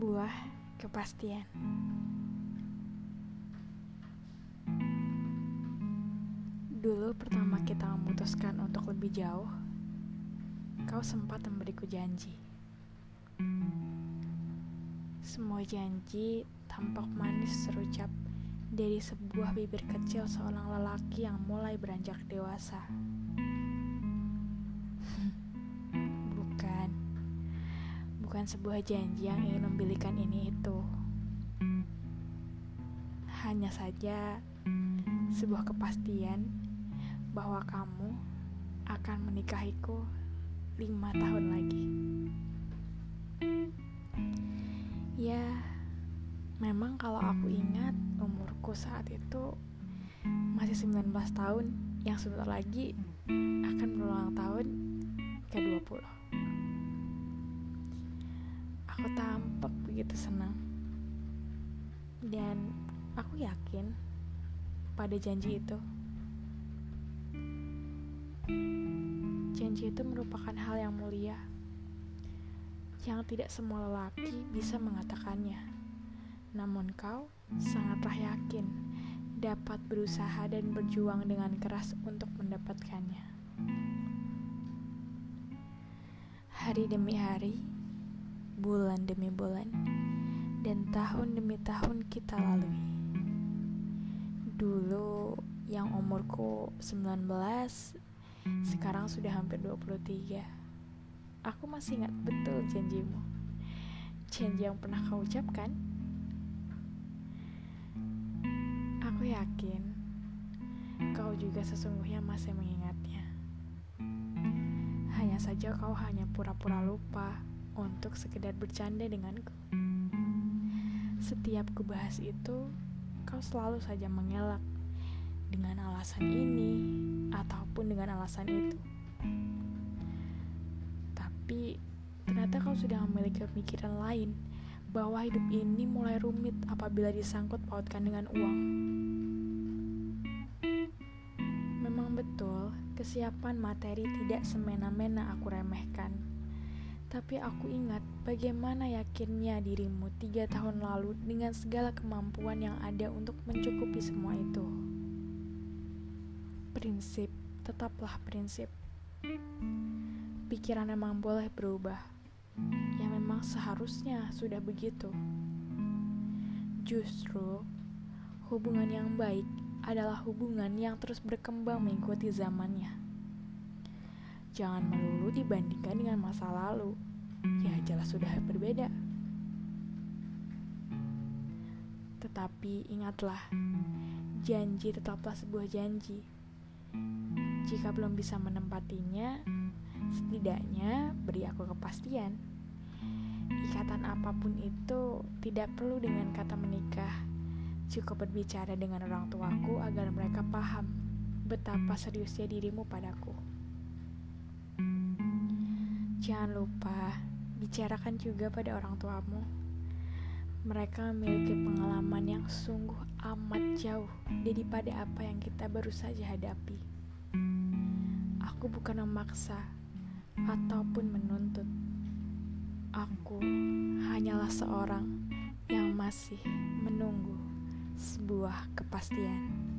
sebuah kepastian. Dulu pertama kita memutuskan untuk lebih jauh, kau sempat memberiku janji. Semua janji tampak manis serucap dari sebuah bibir kecil seorang lelaki yang mulai beranjak dewasa. Bukan sebuah janji yang ingin membilikan ini itu. Hanya saja sebuah kepastian bahwa kamu akan menikahiku lima tahun lagi. Ya, memang kalau aku ingat umurku saat itu masih 19 tahun yang sebentar lagi akan Aku tampak begitu senang. Dan aku yakin pada janji itu. Janji itu merupakan hal yang mulia, yang tidak semua lelaki bisa mengatakannya. Namun kau sangatlah yakin dapat berusaha dan berjuang dengan keras untuk mendapatkannya. Hari demi hari, bulan demi bulan, dan tahun demi tahun kita lalui. Dulu yang umurku 19 sekarang sudah hampir 23. Aku masih ingat betul janjimu. Janji yang pernah kau ucapkan. Aku yakin kau juga sesungguhnya masih mengingatnya. Hanya saja kau hanya pura-pura lupa untuk sekedar bercanda denganku. Setiap kubahas itu, kau selalu saja mengelak dengan alasan ini ataupun dengan alasan itu. Tapi ternyata kau sudah memiliki pemikiran lain bahwa hidup ini mulai rumit apabila disangkut pautkan dengan uang. Memang betul, kesiapan materi tidak semena-mena aku remehkan. Tapi aku ingat bagaimana yakinnya dirimu tiga tahun lalu dengan segala kemampuan yang ada untuk mencukupi semua itu prinsip tetaplah prinsip. Pikiran memang boleh berubah, ya memang seharusnya sudah begitu. Justru, hubungan yang baik adalah hubungan yang terus berkembang mengikuti zamannya. Jangan melulu dibandingkan dengan masa lalu, ya jelas sudah berbeda. Tetapi ingatlah, janji tetaplah sebuah janji jika belum bisa menempatinya, setidaknya beri aku kepastian. Ikatan apa pun itu tidak perlu dengan kata menikah. Cukup berbicara dengan orang tuaku agar mereka paham betapa seriusnya dirimu padaku. Jangan lupa bicarakan juga pada orang tuamu. Mereka memiliki pengalaman yang sungguh amat jauh daripada apa yang kita baru saja hadapi. Aku bukan memaksa ataupun menuntut. Aku hanyalah seorang yang masih menunggu sebuah kepastian.